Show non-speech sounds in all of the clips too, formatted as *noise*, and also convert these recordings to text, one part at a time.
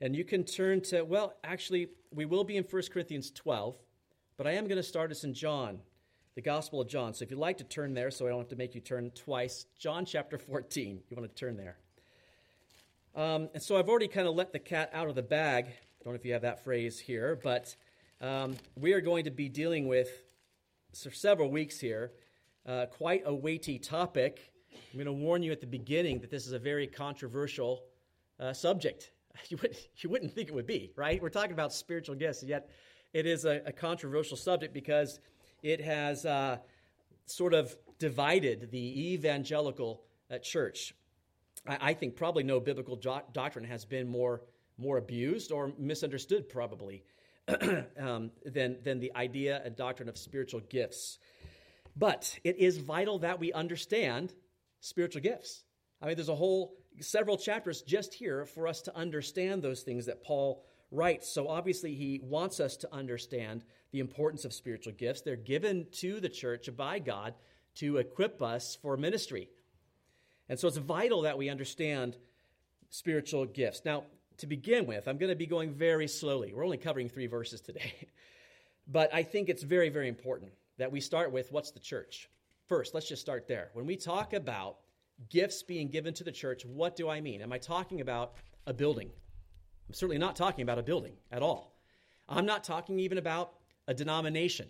And you can turn to, well, actually, we will be in 1 Corinthians 12, but I am going to start us in John, the Gospel of John. So if you'd like to turn there, so I don't have to make you turn twice, John chapter 14, you want to turn there. Um, and so I've already kind of let the cat out of the bag. I don't know if you have that phrase here, but um, we are going to be dealing with, for several weeks here, uh, quite a weighty topic. I'm going to warn you at the beginning that this is a very controversial uh, subject. *laughs* You, would, you wouldn't think it would be, right? We're talking about spiritual gifts, yet it is a, a controversial subject because it has uh, sort of divided the evangelical uh, church. I, I, think probably no biblical do- doctrine has been more, more abused or misunderstood, probably, *clears throat* um, than, than the idea and doctrine of spiritual gifts. But it is vital that we understand spiritual gifts. I mean, there's a whole several chapters just here for us to understand those things that Paul writes. So obviously, he wants us to understand the importance of spiritual gifts. They're given to the church by God to equip us for ministry. And so it's vital that we understand spiritual gifts. Now, to begin with, I'm going to be going very slowly. We're only covering three verses today. *laughs* but I think it's very, very important that we start with what's the church? First, let's just start there. When we talk about gifts being given to the church, what do I mean? Am I talking about a building? I'm certainly not talking about a building at all. I'm not talking even about a denomination.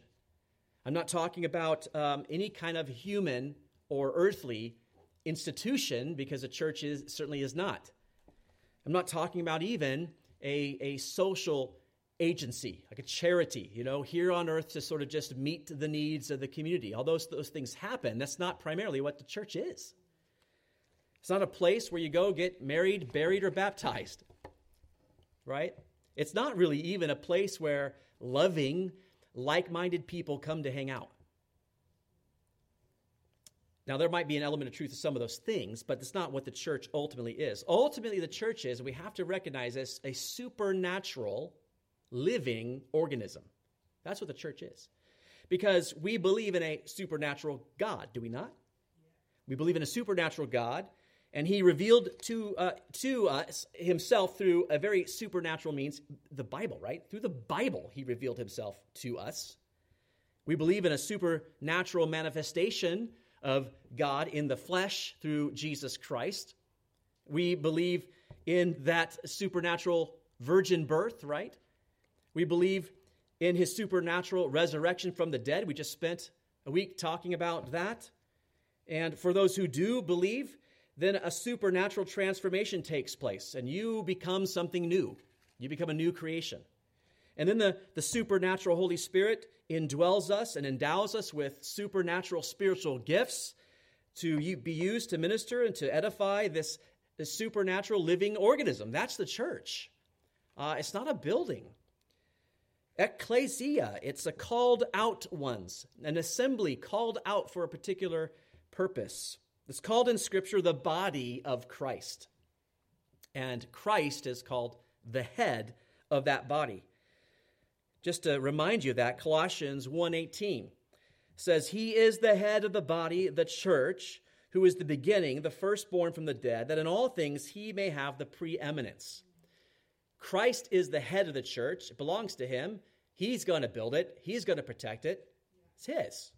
I'm not talking about um, any kind of human or earthly institution because a church is, certainly is not. I'm not talking about even a, a social agency, like a charity, you know, here on earth to sort of just meet the needs of the community. Although those things happen, that's not primarily what the church is. It's not a place where you go get married, buried, or baptized, right? It's not really even a place where loving, like minded people come to hang out. Now, there might be an element of truth to some of those things, but it's not what the church ultimately is. Ultimately, the church is, we have to recognize as a supernatural living organism. That's what the church is. Because we believe in a supernatural God, do we not? We believe in a supernatural God and he revealed to, uh, to us himself through a very supernatural means, the Bible, right? Through the Bible, he revealed himself to us. We believe in a supernatural manifestation of God in the flesh through Jesus Christ. We believe in that supernatural virgin birth, right? We believe in his supernatural resurrection from the dead. We just spent a week talking about that. And for those who do believe, then a supernatural transformation takes place and you become something new. You become a new creation. And then the, the supernatural Holy Spirit indwells us and endows us with supernatural spiritual gifts to be used to minister and to edify this, this supernatural living organism. That's the church. Uh, it's not a building. Ecclesia, it's a called out ones, an assembly called out for a particular purpose. It's called in Scripture the body of Christ. And Christ is called the head of that body. Just to remind you that Colossians 1:18 says he is the head of the body, the church, who is the beginning, the firstborn from the dead, that in all things he may have the preeminence. Christ is the head of the church. It belongs to him. He's going to build it. He's going to protect it. It's his.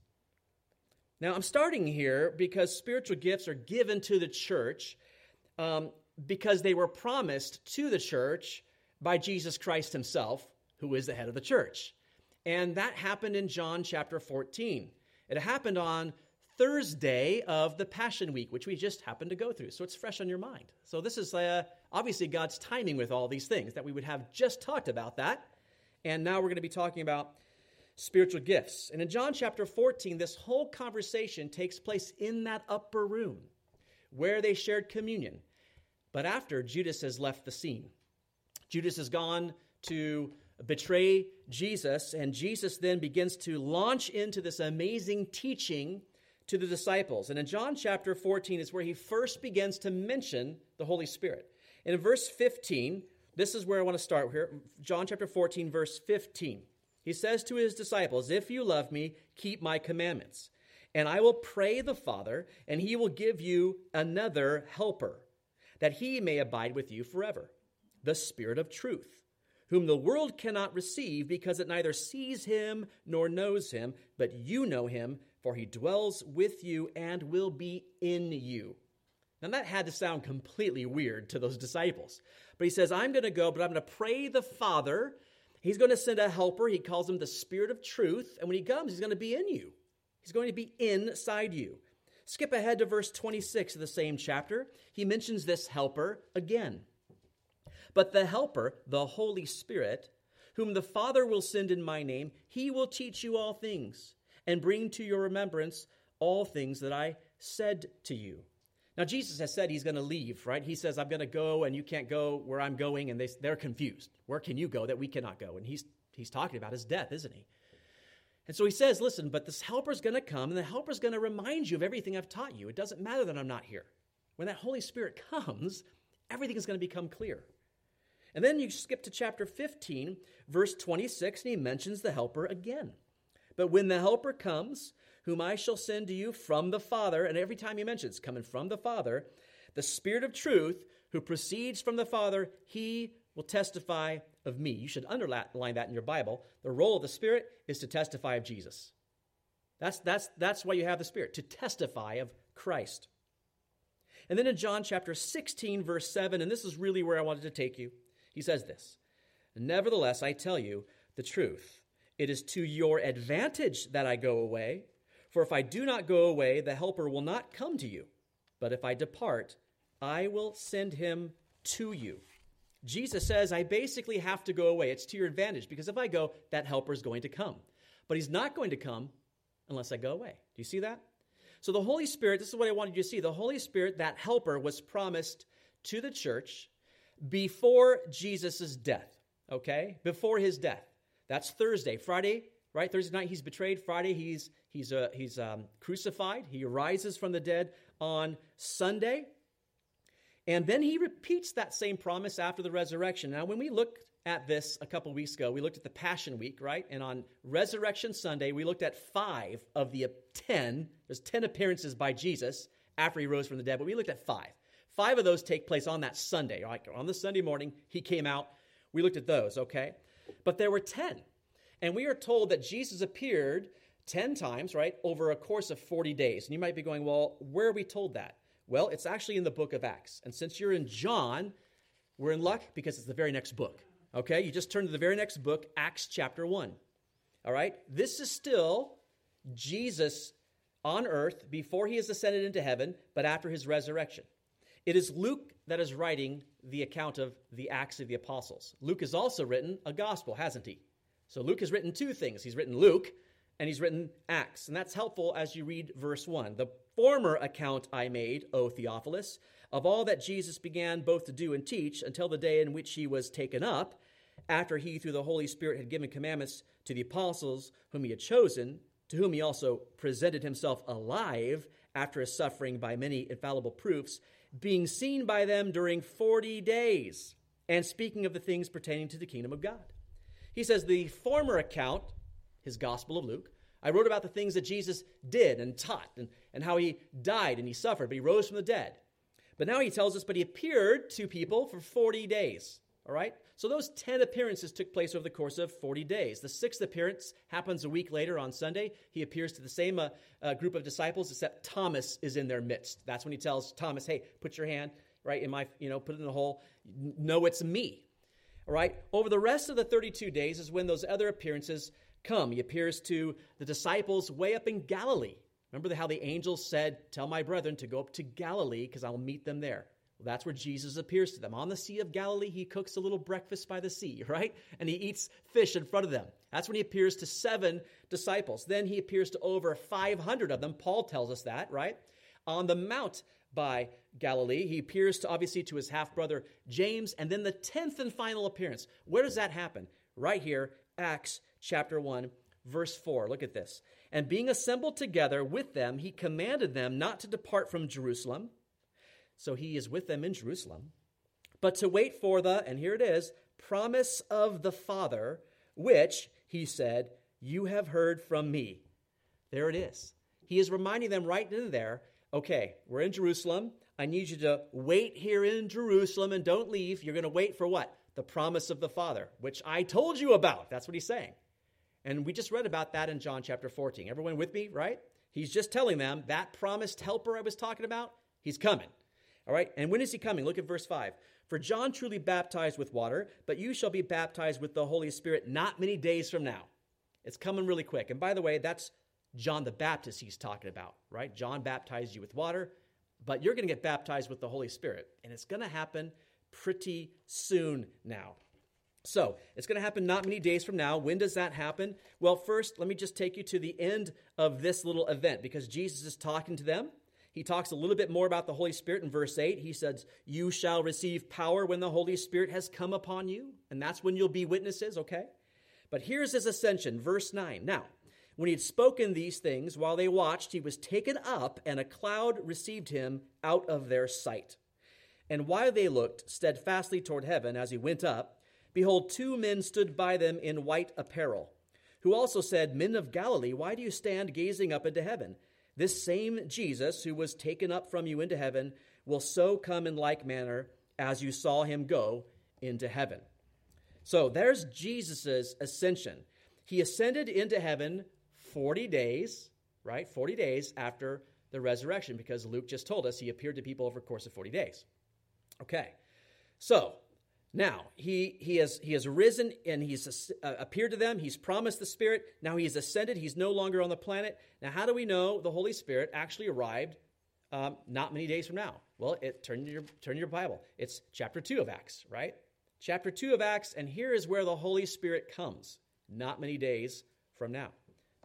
Now, I'm starting here because spiritual gifts are given to the church um, because they were promised to the church by Jesus Christ himself, who is the head of the church. And that happened in John chapter 14. It happened on Thursday of the Passion Week, which we just happened to go through. So it's fresh on your mind. So this is uh, obviously God's timing with all these things that we would have just talked about that. And now we're going to be talking about spiritual gifts. And in John chapter 14, this whole conversation takes place in that upper room where they shared communion. But after Judas has left the scene, Judas has gone to betray Jesus, and Jesus then begins to launch into this amazing teaching to the disciples. And in John chapter 14 is where he first begins to mention the Holy Spirit. And in verse 15, this is where I want to start here. John chapter 14, verse 15. He says to his disciples, If you love me, keep my commandments. And I will pray the Father, and he will give you another helper, that he may abide with you forever. the Spirit of truth, whom the world cannot receive because it neither sees him nor knows him, but you know him, for he dwells with you and will be in you. Now, that had to sound completely weird to those disciples. But he says, I'm going to go, but I'm going to pray the Father. He's going to send a helper. He calls him the Spirit of truth. And when he comes, he's going to be in you, he's going to be inside you. Skip ahead to verse 26 of the same chapter. He mentions this helper again. But the helper, the Holy Spirit, whom the Father will send in my name, he will teach you all things and bring to your remembrance all things that I said to you. Now, Jesus has said he's going to leave, right? He says, I'm going to go and you can't go where I'm going. And they, they're confused. Where can you go that we cannot go? And he's, he's talking about his death, isn't he? And so he says, Listen, but this helper's going to come and the helper's going to remind you of everything I've taught you. It doesn't matter that I'm not here. When that Holy Spirit comes, everything is going to become clear. And then you skip to chapter 15, verse 26, and he mentions the helper again. But when the helper comes, whom I shall send to you from the Father. And every time he mentions coming from the Father, the Spirit of truth, who proceeds from the Father, he will testify of me. You should underline that in your Bible. The role of the Spirit is to testify of Jesus. That's, that's, that's why you have the Spirit, to testify of Christ. And then in John chapter 16, verse 7, and this is really where I wanted to take you, he says this Nevertheless, I tell you the truth. It is to your advantage that I go away. For if I do not go away, the Helper will not come to you. But if I depart, I will send him to you. Jesus says, I basically have to go away. It's to your advantage because if I go, that helper is going to come. But he's not going to come unless I go away. Do you see that? So the Holy Spirit, this is what I wanted you to see. The Holy Spirit, that helper, was promised to the church before Jesus' death, okay? Before his death. That's Thursday. Friday, right? Thursday night he's betrayed. Friday he's he's uh, he's um, crucified. He rises from the dead on Sunday, and then he repeats that same promise after the resurrection. Now, when we looked at this a couple weeks ago, we looked at the Passion Week, right? And on Resurrection Sunday, we looked at five of the ten. There's ten appearances by Jesus after he rose from the dead, but we looked at five. Five of those take place on that Sunday, right? On the Sunday morning, he came out. We looked at those, okay? But there were ten. And we are told that Jesus appeared 10 times, right, over a course of 40 days. And you might be going, well, where are we told that? Well, it's actually in the book of Acts. And since you're in John, we're in luck because it's the very next book. Okay? You just turn to the very next book, Acts chapter 1. All right? This is still Jesus on earth before he is ascended into heaven, but after his resurrection. It is Luke that is writing the account of the Acts of the Apostles. Luke has also written a gospel, hasn't he? So Luke has written two things. He's written Luke and he's written Acts. And that's helpful as you read verse 1. The former account I made, O Theophilus, of all that Jesus began both to do and teach until the day in which he was taken up, after he, through the Holy Spirit, had given commandments to the apostles whom he had chosen, to whom he also presented himself alive after his suffering by many infallible proofs, being seen by them during 40 days, and speaking of the things pertaining to the kingdom of God. He says, The former account, his Gospel of Luke, I wrote about the things that Jesus did and taught and, and how he died and he suffered, but he rose from the dead. But now he tells us, but he appeared to people for 40 days. All right? So those 10 appearances took place over the course of 40 days. The sixth appearance happens a week later on Sunday. He appears to the same uh, uh, group of disciples, except Thomas is in their midst. That's when he tells Thomas, hey, put your hand right in my, you know, put it in the hole. No, it's me. All right? Over the rest of the 32 days is when those other appearances come. He appears to the disciples way up in Galilee. Remember how the angels said, Tell my brethren to go up to Galilee because I'll meet them there. Well, that's where Jesus appears to them. On the Sea of Galilee, he cooks a little breakfast by the sea, *laughs* right? And he eats fish in front of them. That's when he appears to seven disciples. Then he appears to over 500 of them. Paul tells us that, right? On the Mount by Galilee. He appears to obviously to his half brother James, and then the tenth and final appearance. Where does that happen? Right here, Acts chapter 1, verse 4. Look at this. And being assembled together with them, he commanded them not to depart from Jerusalem. So he is with them in Jerusalem, but to wait for the, and here it is, promise of the Father, which, he said, you have heard from me. There it is. He is reminding them right in there okay, we're in Jerusalem I need you to wait here in Jerusalem and don't leave. You're going to wait for what? The promise of the Father, which I told you about. That's what he's saying. And we just read about that in John chapter 14. Everyone with me, right? He's just telling them that promised helper I was talking about, he's coming. All right? And when is he coming? Look at verse 5. For John truly baptized with water, but you shall be baptized with the Holy Spirit not many days from now. It's coming really quick. And by the way, that's John the Baptist he's talking about, right? John baptized you with water, but you're going to get baptized with the Holy Spirit. And it's going to happen pretty soon now. So, it's going to happen not many days from now. When does that happen? Well, first, let me just take you to the end of this little event because Jesus is talking to them. He talks a little bit more about the Holy Spirit in verse 8. He says, You shall receive power when the Holy Spirit has come upon you. And that's when you'll be witnesses, okay? But here's his ascension, verse 9. Now, when he had spoken these things, while they watched, he was taken up, and a cloud received him out of their sight. And while they looked steadfastly toward heaven as he went up, behold, two men stood by them in white apparel, who also said, Men of Galilee, why do you stand gazing up into heaven? This same Jesus, who was taken up from you into heaven, will so come in like manner as you saw him go into heaven. So there's Jesus' ascension. He ascended into heaven 40 days, right? 40 days after the resurrection, because Luke just told us he appeared to people over a course of 40 days. Okay, so now he, he, has, he has risen and he's uh, appeared to them. He's promised the Spirit. Now he has ascended. He's no longer on the planet. Now, how do we know the Holy Spirit actually arrived um, not many days from now? Well, it, turn, your, turn your Bible. It's chapter 2 of Acts, right? Chapter 2 of Acts, and here is where the Holy Spirit comes not many days from now.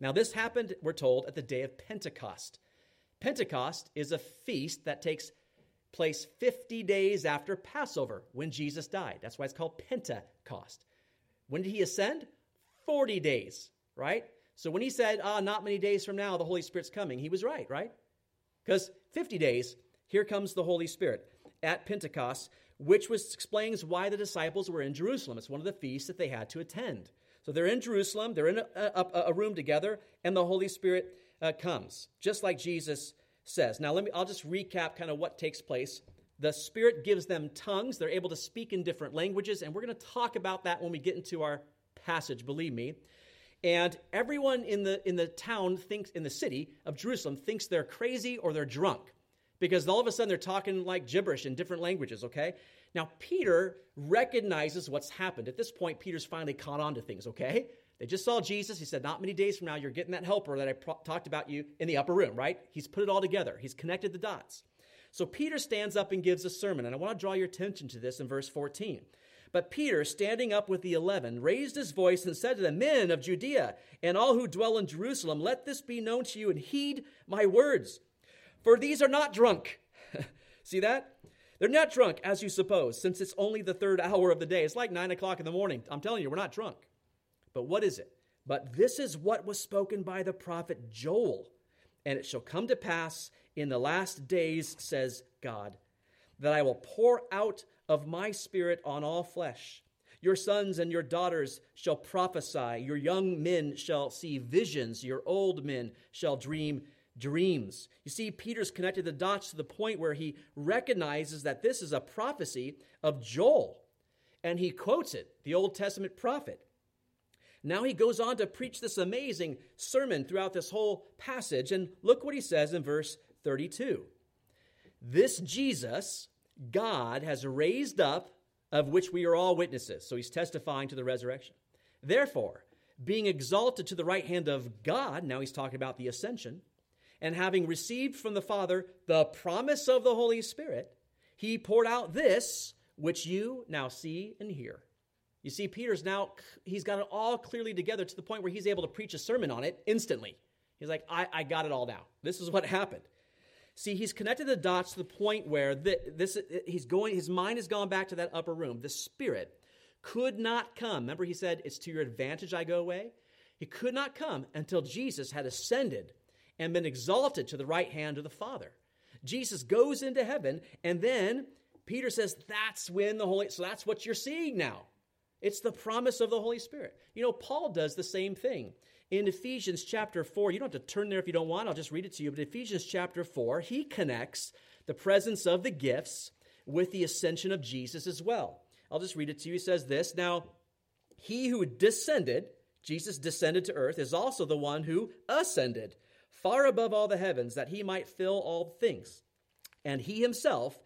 Now, this happened, we're told, at the day of Pentecost. Pentecost is a feast that takes place 50 days after Passover when Jesus died. That's why it's called Pentecost. When did he ascend? 40 days, right? So when he said, ah, not many days from now, the Holy Spirit's coming, he was right, right? Because 50 days, here comes the Holy Spirit at Pentecost, which was, explains why the disciples were in Jerusalem. It's one of the feasts that they had to attend. So they're in Jerusalem, they're in a, a, a room together, and the Holy Spirit uh, comes, just like Jesus says. Now, let me, I'll just recap kind of what takes place. The Spirit gives them tongues. They're able to speak in different languages, and we're going to talk about that when we get into our passage, believe me. And everyone in the, in the town thinks, in the city of Jerusalem, thinks they're crazy or they're drunk because all of a sudden they're talking like gibberish in different languages, okay? Now, Peter recognizes what's happened. At this point, Peter's finally caught on to things, okay? They just saw Jesus. He said, Not many days from now, you're getting that helper that I pro- talked about you in the upper room, right? He's put it all together, he's connected the dots. So Peter stands up and gives a sermon, and I want to draw your attention to this in verse 14. But Peter, standing up with the eleven, raised his voice and said to the men of Judea and all who dwell in Jerusalem, Let this be known to you and heed my words. For these are not drunk. *laughs* See that? They're not drunk, as you suppose, since it's only the third hour of the day. It's like nine o'clock in the morning. I'm telling you, we're not drunk. But what is it? But this is what was spoken by the prophet Joel. And it shall come to pass in the last days, says God, that I will pour out of my spirit on all flesh. Your sons and your daughters shall prophesy, your young men shall see visions, your old men shall dream dreams. You see, Peter's connected the dots to the point where he recognizes that this is a prophecy of Joel, and he quotes it, the Old Testament prophet. Now he goes on to preach this amazing sermon throughout this whole passage. And look what he says in verse 32. This Jesus, God has raised up, of which we are all witnesses. So he's testifying to the resurrection. Therefore, being exalted to the right hand of God, now he's talking about the ascension, and having received from the Father the promise of the Holy Spirit, he poured out this, which you now see and hear. You see, Peter's now, he's got it all clearly together to the point where he's able to preach a sermon on it instantly. He's like, I, I got it all now. This is what *laughs* happened. See, he's connected the dots to the point where this, he's going, his mind has gone back to that upper room. The Spirit could not come. Remember, he said, It's to your advantage I go away? He could not come until Jesus had ascended and been exalted to the right hand of the Father. Jesus goes into heaven, and then Peter says, That's when the Holy, so that's what you're seeing now. It's the promise of the Holy Spirit. You know, Paul does the same thing. In Ephesians chapter 4, you don't have to turn there if you don't want, I'll just read it to you. But Ephesians chapter 4, he connects the presence of the gifts with the ascension of Jesus as well. I'll just read it to you. He says this Now, he who descended, Jesus descended to earth, is also the one who ascended far above all the heavens, that he might fill all things. And he himself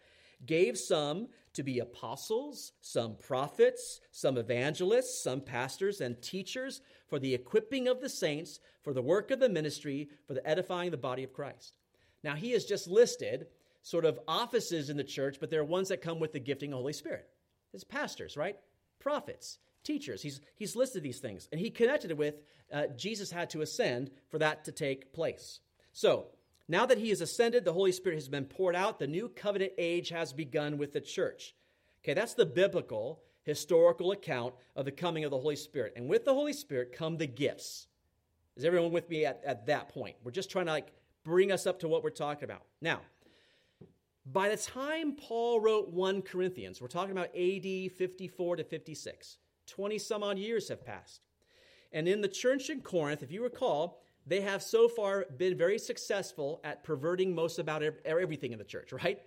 gave some to be apostles, some prophets, some evangelists, some pastors and teachers for the equipping of the saints, for the work of the ministry, for the edifying of the body of Christ. Now, he has just listed sort of offices in the church, but there are ones that come with the gifting of the Holy Spirit. It's pastors, right? Prophets, teachers. He's, he's listed these things, and he connected it with uh, Jesus had to ascend for that to take place. So, now that he has ascended, the Holy Spirit has been poured out, the new covenant age has begun with the church. Okay, that's the biblical, historical account of the coming of the Holy Spirit. And with the Holy Spirit come the gifts. Is everyone with me at, at that point? We're just trying to like bring us up to what we're talking about. Now, by the time Paul wrote 1 Corinthians, we're talking about AD 54 to 56. 20 some odd years have passed. And in the church in Corinth, if you recall, they have so far been very successful at perverting most about everything in the church, right?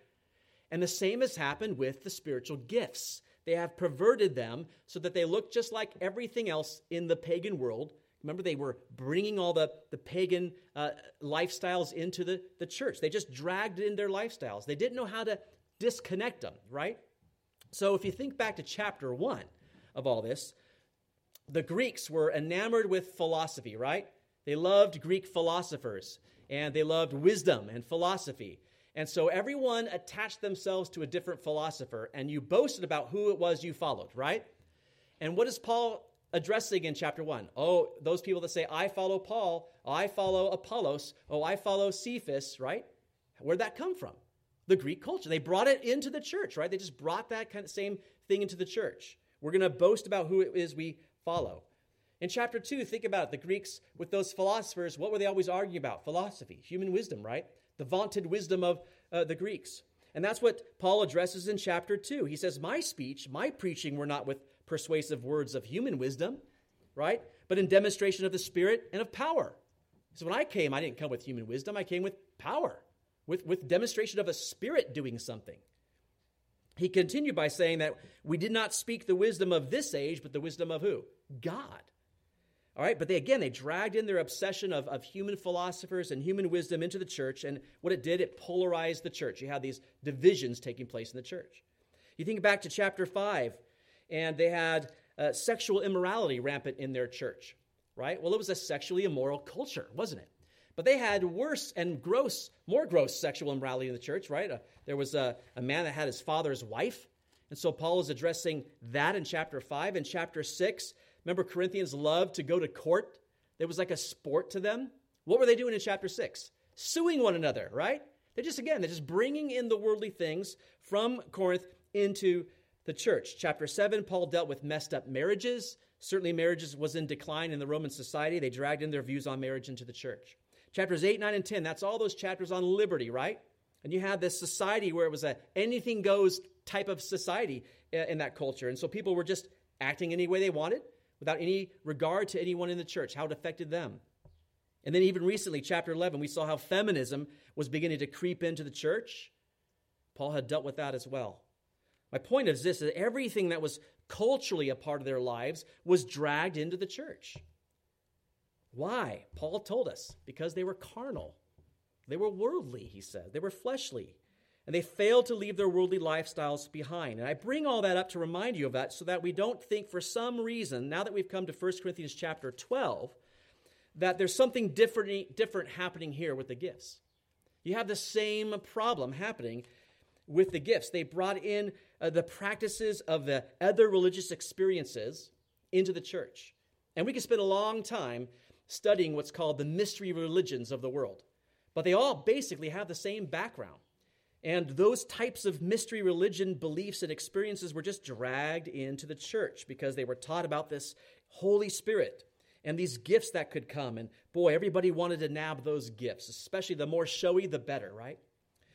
And the same has happened with the spiritual gifts. They have perverted them so that they look just like everything else in the pagan world. Remember, they were bringing all the, the pagan uh, lifestyles into the, the church. They just dragged in their lifestyles. They didn't know how to disconnect them, right? So if you think back to chapter one of all this, the Greeks were enamored with philosophy, right? They loved Greek philosophers and they loved wisdom and philosophy. And so everyone attached themselves to a different philosopher and you boasted about who it was you followed, right? And what is Paul addressing in chapter 1? Oh, those people that say, I follow Paul, I follow Apollos, oh, I follow Cephas, right? Where'd that come from? The Greek culture. They brought it into the church, right? They just brought that kind of same thing into the church. We're going to boast about who it is we follow. In chapter 2, think about it. The Greeks, with those philosophers, what were they always arguing about? Philosophy, human wisdom, right? The vaunted wisdom of uh, the Greeks. And that's what Paul addresses in chapter 2. He says, My speech, my preaching were not with persuasive words of human wisdom, right? But in demonstration of the Spirit and of power. So when I came, I didn't come with human wisdom, I came with power, with, with demonstration of a Spirit doing something. He continued by saying that we did not speak the wisdom of this age, but the wisdom of who? God. All right, but they again they dragged in their obsession of, of human philosophers and human wisdom into the church, and what it did, it polarized the church. You had these divisions taking place in the church. You think back to chapter 5, and they had uh, sexual immorality rampant in their church, right? Well, it was a sexually immoral culture, wasn't it? But they had worse and gross, more gross sexual immorality in the church, right? Uh, there was a, a man that had his father's wife. And so Paul is addressing that in chapter 5. In chapter 6, Remember, Corinthians loved to go to court? It was like a sport to them. What were they doing in chapter 6? Suing one another, right? They're just, again, they're just bringing in the worldly things from Corinth into the church. Chapter 7, Paul dealt with messed up marriages. Certainly, marriages was in decline in the Roman society. They dragged in their views on marriage into the church. Chapters 8, 9, and 10, that's all those chapters on liberty, right? And you had this society where it was a anything goes type of society uh, in that culture. And so people were just acting any way they wanted without any regard to anyone in the church, how it affected them. And then, even recently, chapter 11, we saw how feminism was beginning to creep into the church. Paul had dealt with that as well. My point is this that everything that was culturally a part of their lives was dragged into the church. Why? Paul told us because they were carnal. They were worldly, he said. They were fleshly and they failed to leave their worldly lifestyles behind. And I bring all that up to remind you of that so that we don't think for some reason, now that we've come to 1 Corinthians chapter 12, that there's something different, different happening here with the gifts. You have the same problem happening with the gifts. They brought in uh, the practices of the other religious experiences into the church. And we could spend a long time studying what's called the mystery religions of the world. but they all basically have the same background. And those types of mystery religion beliefs and experiences were just dragged into the church because they were taught about this Holy Spirit and these gifts that could come. And boy, everybody wanted to nab those gifts, especially the more showy, the better, right?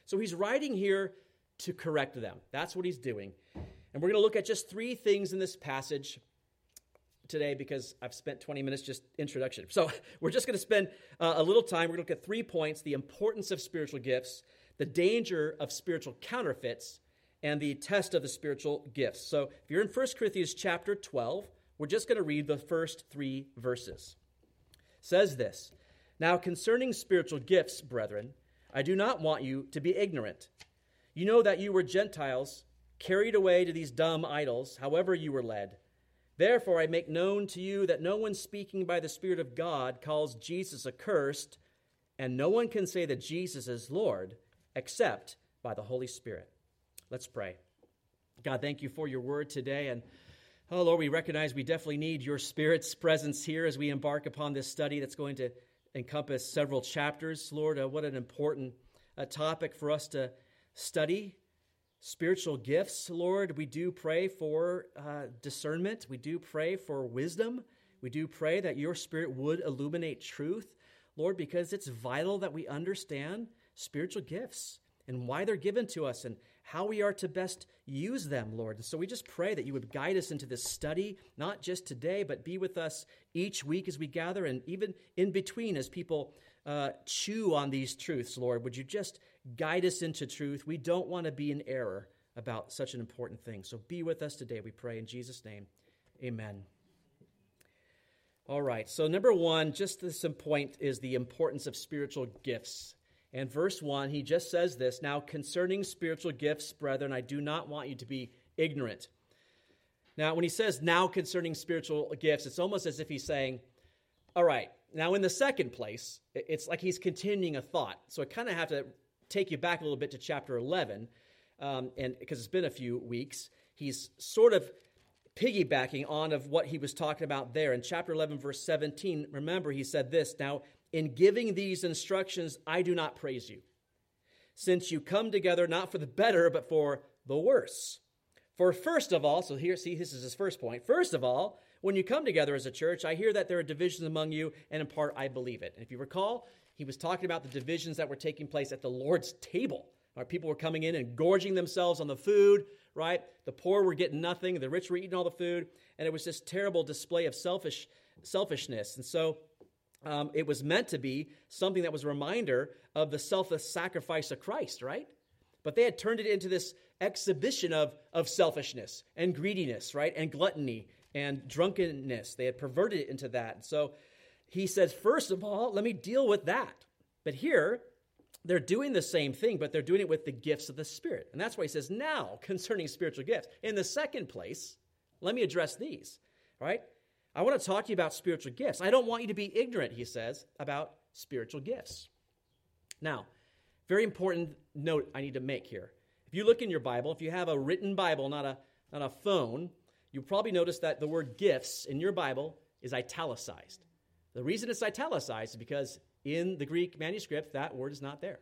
So he's writing here to correct them. That's what he's doing. And we're going to look at just three things in this passage today because I've spent 20 minutes just introduction. So *laughs* we're just going to spend uh, a little time. We're going to look at three points the importance of spiritual gifts, the danger of spiritual counterfeits, and the test of the spiritual gifts. So if you're in 1 Corinthians chapter 12, we're just going to read the first three verses. It says this Now concerning spiritual gifts, brethren, I do not want you to be ignorant. You know that you were Gentiles, carried away to these dumb idols, however you were led. Therefore, I make known to you that no one speaking by the Spirit of God calls Jesus accursed, and no one can say that Jesus is Lord except by the Holy Spirit. Let's pray. God, thank you for your word today. And oh, Lord, we recognize we definitely need your Spirit's presence here as we embark upon this study that's going to encompass several chapters. Lord, uh, what an important uh, topic for us to study spiritual gifts, Lord. We do pray for uh, discernment. We do pray for wisdom. We do pray that your Spirit would illuminate truth, Lord, because it's vital that we understand spiritual gifts and why they're given to us and how we are to best use them, Lord. And So we just pray that you would guide us into this study, not just today, but be with us each week as we gather and even in between as people uh, chew on these truths, Lord. Would you just guide us into truth? We don't want to be in error about such an important thing. So be with us today, we pray in Jesus' name. Amen. All right, so number one, just this point is the importance of spiritual gifts. And verse 1, he just says this Now, concerning spiritual gifts, brethren, I do not want you to be ignorant. Now, when he says now concerning spiritual gifts, it's almost as if he's saying, All right, now in the second place, it's like he's continuing a thought. So I kind of have to take you back a little bit to chapter 11, um, and because it's been a few weeks, he's sort of piggybacking on of what he was talking about there in chapter 11 verse 17 remember he said this now in giving these instructions, I do not praise you, since you come together not for the better, but for the worse. For first of all, so here, see, this is his first point. First of all, when you come together as a church, I hear that there are divisions among you, and in part I believe it. And if you recall, he was talking about the divisions that were taking place at the Lord's table. Right? People were coming in and gorging themselves on the food, right? The poor were getting nothing, the rich were eating all the food, and it was this terrible display of selfish selfishness. And so um, it was meant to be something that was a reminder of the selfless sacrifice of Christ, right? But they had turned it into this exhibition of, of selfishness and greediness, right? And gluttony and drunkenness. They had perverted it into that. So he says, first of all, let me deal with that. But here, they're doing the same thing, but they're doing it with the gifts of the Spirit. And that's why he says, now, *laughs* concerning spiritual gifts. In the second place, let me address these, right? I want to talk to you about spiritual gifts. I don't want you to be ignorant, he says, about spiritual gifts. Now, very important note I need to make here. If you look in your Bible, if you have a written Bible, not a, not a phone, you'll probably notice that the word gifts in your Bible is italicized. The reason it's italicized is because in the Greek manuscript, that word is not there.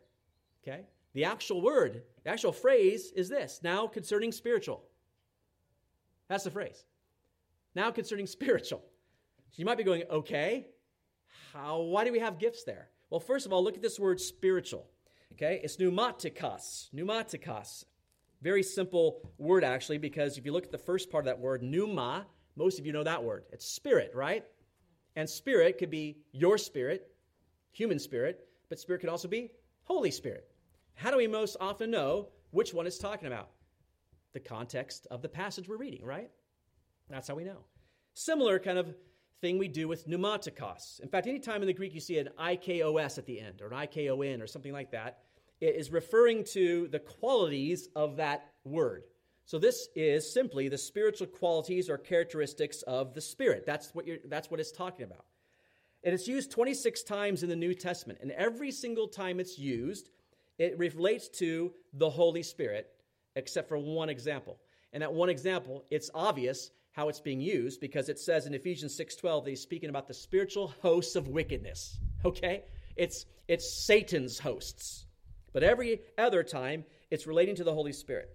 Okay? The actual word, the actual phrase is this now concerning spiritual. That's the phrase. Now concerning spiritual. So you might be going, okay, how, why do we have gifts there? Well, first of all, look at this word spiritual. Okay, it's pneumatikos. Pneumatikos. Very simple word, actually, because if you look at the first part of that word, pneuma, most of you know that word. It's spirit, right? And spirit could be your spirit, human spirit, but spirit could also be Holy Spirit. How do we most often know which one it's talking about? The context of the passage we're reading, right? That's how we know. Similar kind of thing we do with pneumatikos. In fact, anytime in the Greek you see an ikos at the end or an ikon or something like that, it is referring to the qualities of that word. So this is simply the spiritual qualities or characteristics of the Spirit. That's what, that's what it's talking about. And it's used 26 times in the New Testament. And every single time it's used, it relates to the Holy Spirit, except for one example. And that one example, it's obvious how it's being used because it says in Ephesians 6:12 that he's speaking about the spiritual hosts of wickedness. Okay? it's, it's Satan's hosts. But every other time, it's relating to the Holy Spirit.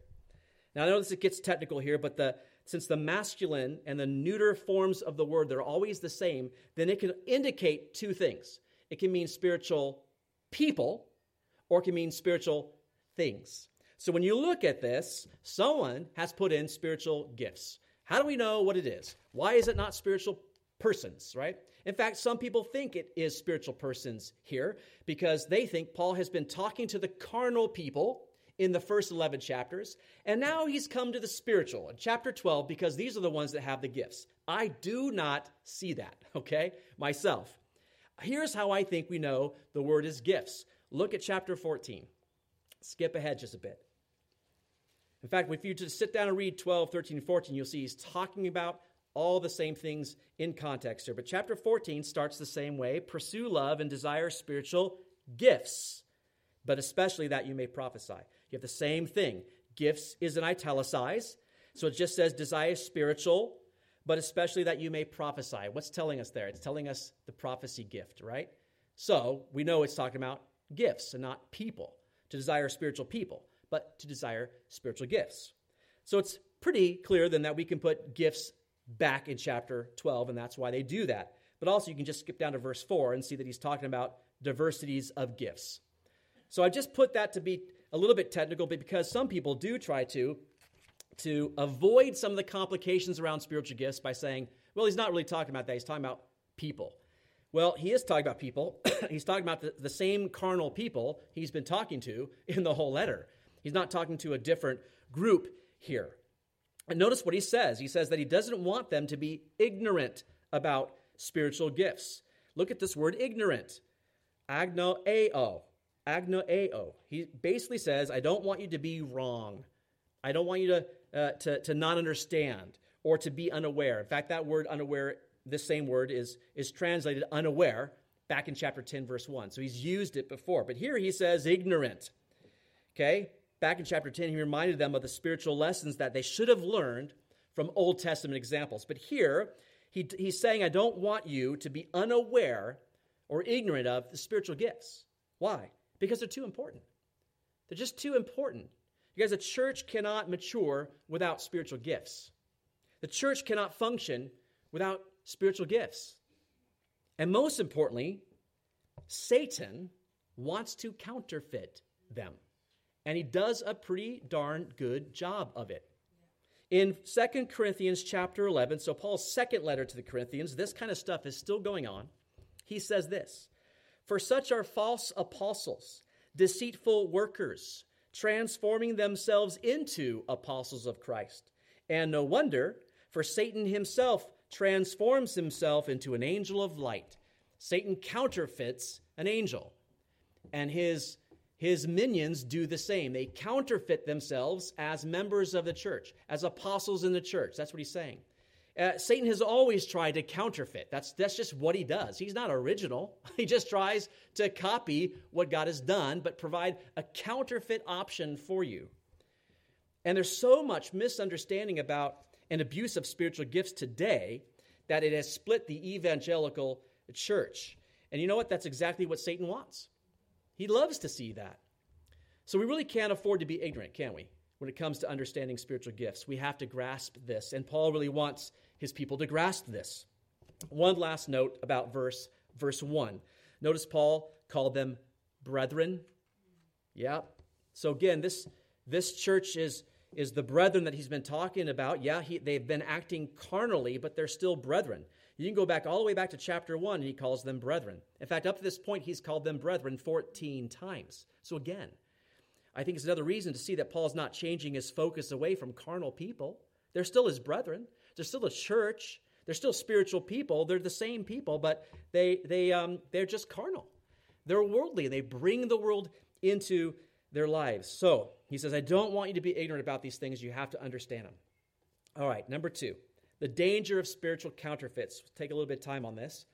Now, I notice it gets technical here, but the, since the masculine and the neuter forms of the word, they're always the same, then it can indicate two things. It can mean spiritual people, or it can mean spiritual things. So when you look at this, someone has put in spiritual gifts. How do we know what it is? Why is it not spiritual persons, right? In fact, some people think it is spiritual persons here because they think Paul has been talking to the carnal people in the first 11 chapters, and now he's come to the spiritual in chapter 12 because these are the ones that have the gifts. I do not see that, *laughs* okay, myself. Here's how I think we know the word is gifts. Look at chapter 14. Skip ahead just a bit. In fact, if you just sit down and read 12, 13, 14, you'll see he's talking about all the same things in context here. But chapter 14 starts the same way pursue love and desire spiritual gifts, but especially that you may prophesy. You have the same thing. Gifts is an italicized, so it just says desire spiritual, but especially that you may prophesy. What's telling us there? It's telling us the prophecy gift, right? So we know it's talking about gifts and not people, to desire spiritual people, but to desire spiritual gifts. So it's pretty clear then that we can put gifts back in chapter 12, and that's why they do that. But also, you can just skip down to verse 4 and see that he's talking about diversities of gifts. So I just put that to be a little bit technical, but because some people do try to to avoid some of the complications around spiritual gifts by saying, well, he's not really talking about that. He's talking about people. Well, he is talking about people. *coughs* he's talking about the, the same carnal people he's been talking to in the whole letter. He's not talking to a different group here. And notice what he says. He says that he doesn't want them to be ignorant about spiritual gifts. Look at this word ignorant. Agnoeo. Agnoeo. He basically says, I don't want you to be wrong. I don't want you to, uh, to, to not understand or to be unaware. In fact, that word unaware, this same word is, is translated unaware back in chapter 10, verse 1. So he's used it before. But here he says ignorant. Okay? back in chapter 10, he reminded them of the spiritual lessons that they should have learned from Old Testament examples. But here, he, he's saying, I don't want you to be unaware or ignorant of the spiritual gifts. Why? Because they're too important. They're just too important. Because a church cannot mature without spiritual gifts. The church cannot function without spiritual gifts. And most importantly, Satan wants to counterfeit them and he does a pretty darn good job of it. In 2 Corinthians chapter 11, so Paul's second letter to the Corinthians, this kind of stuff is still going on. He says this For such are false apostles, deceitful workers, transforming themselves into apostles of Christ. And no wonder, for Satan himself transforms himself into an angel of light. Satan counterfeits an angel, and his his minions do the same. They counterfeit themselves as members of the church, as apostles in the church. That's what he's saying. Uh, Satan has always tried to counterfeit. That's, that's just what he does. He's not original. *laughs* He just tries to copy what God has done, but provide a counterfeit option for you. And there's so much misunderstanding about an abuse of spiritual gifts today that it has split the evangelical church. And you know what? That's exactly what Satan wants. He loves to see that. So we really can't afford to be ignorant, can we? When it comes to understanding spiritual gifts, we have to grasp this. And Paul really wants his people to grasp this. One last note about verse verse 1. Notice Paul called them brethren. Yeah. So again, this this church is is the brethren that he's been talking about. Yeah, he, they've been acting carnally, but they're still brethren. You can go back all the way back to chapter 1, and he calls them brethren. In fact, up to this point, he's called them brethren 14 times. So again, I think it's another reason to see that Paul's not changing his focus away from carnal people. They're still his brethren, they're still a church, they're still spiritual people. They're the same people, but they, they, um, they're just carnal. They're worldly. They bring the world into their lives. So he says, I don't want you to be ignorant about these things. You have to understand them. All right, number two the danger of spiritual counterfeits. take a little bit of time on this.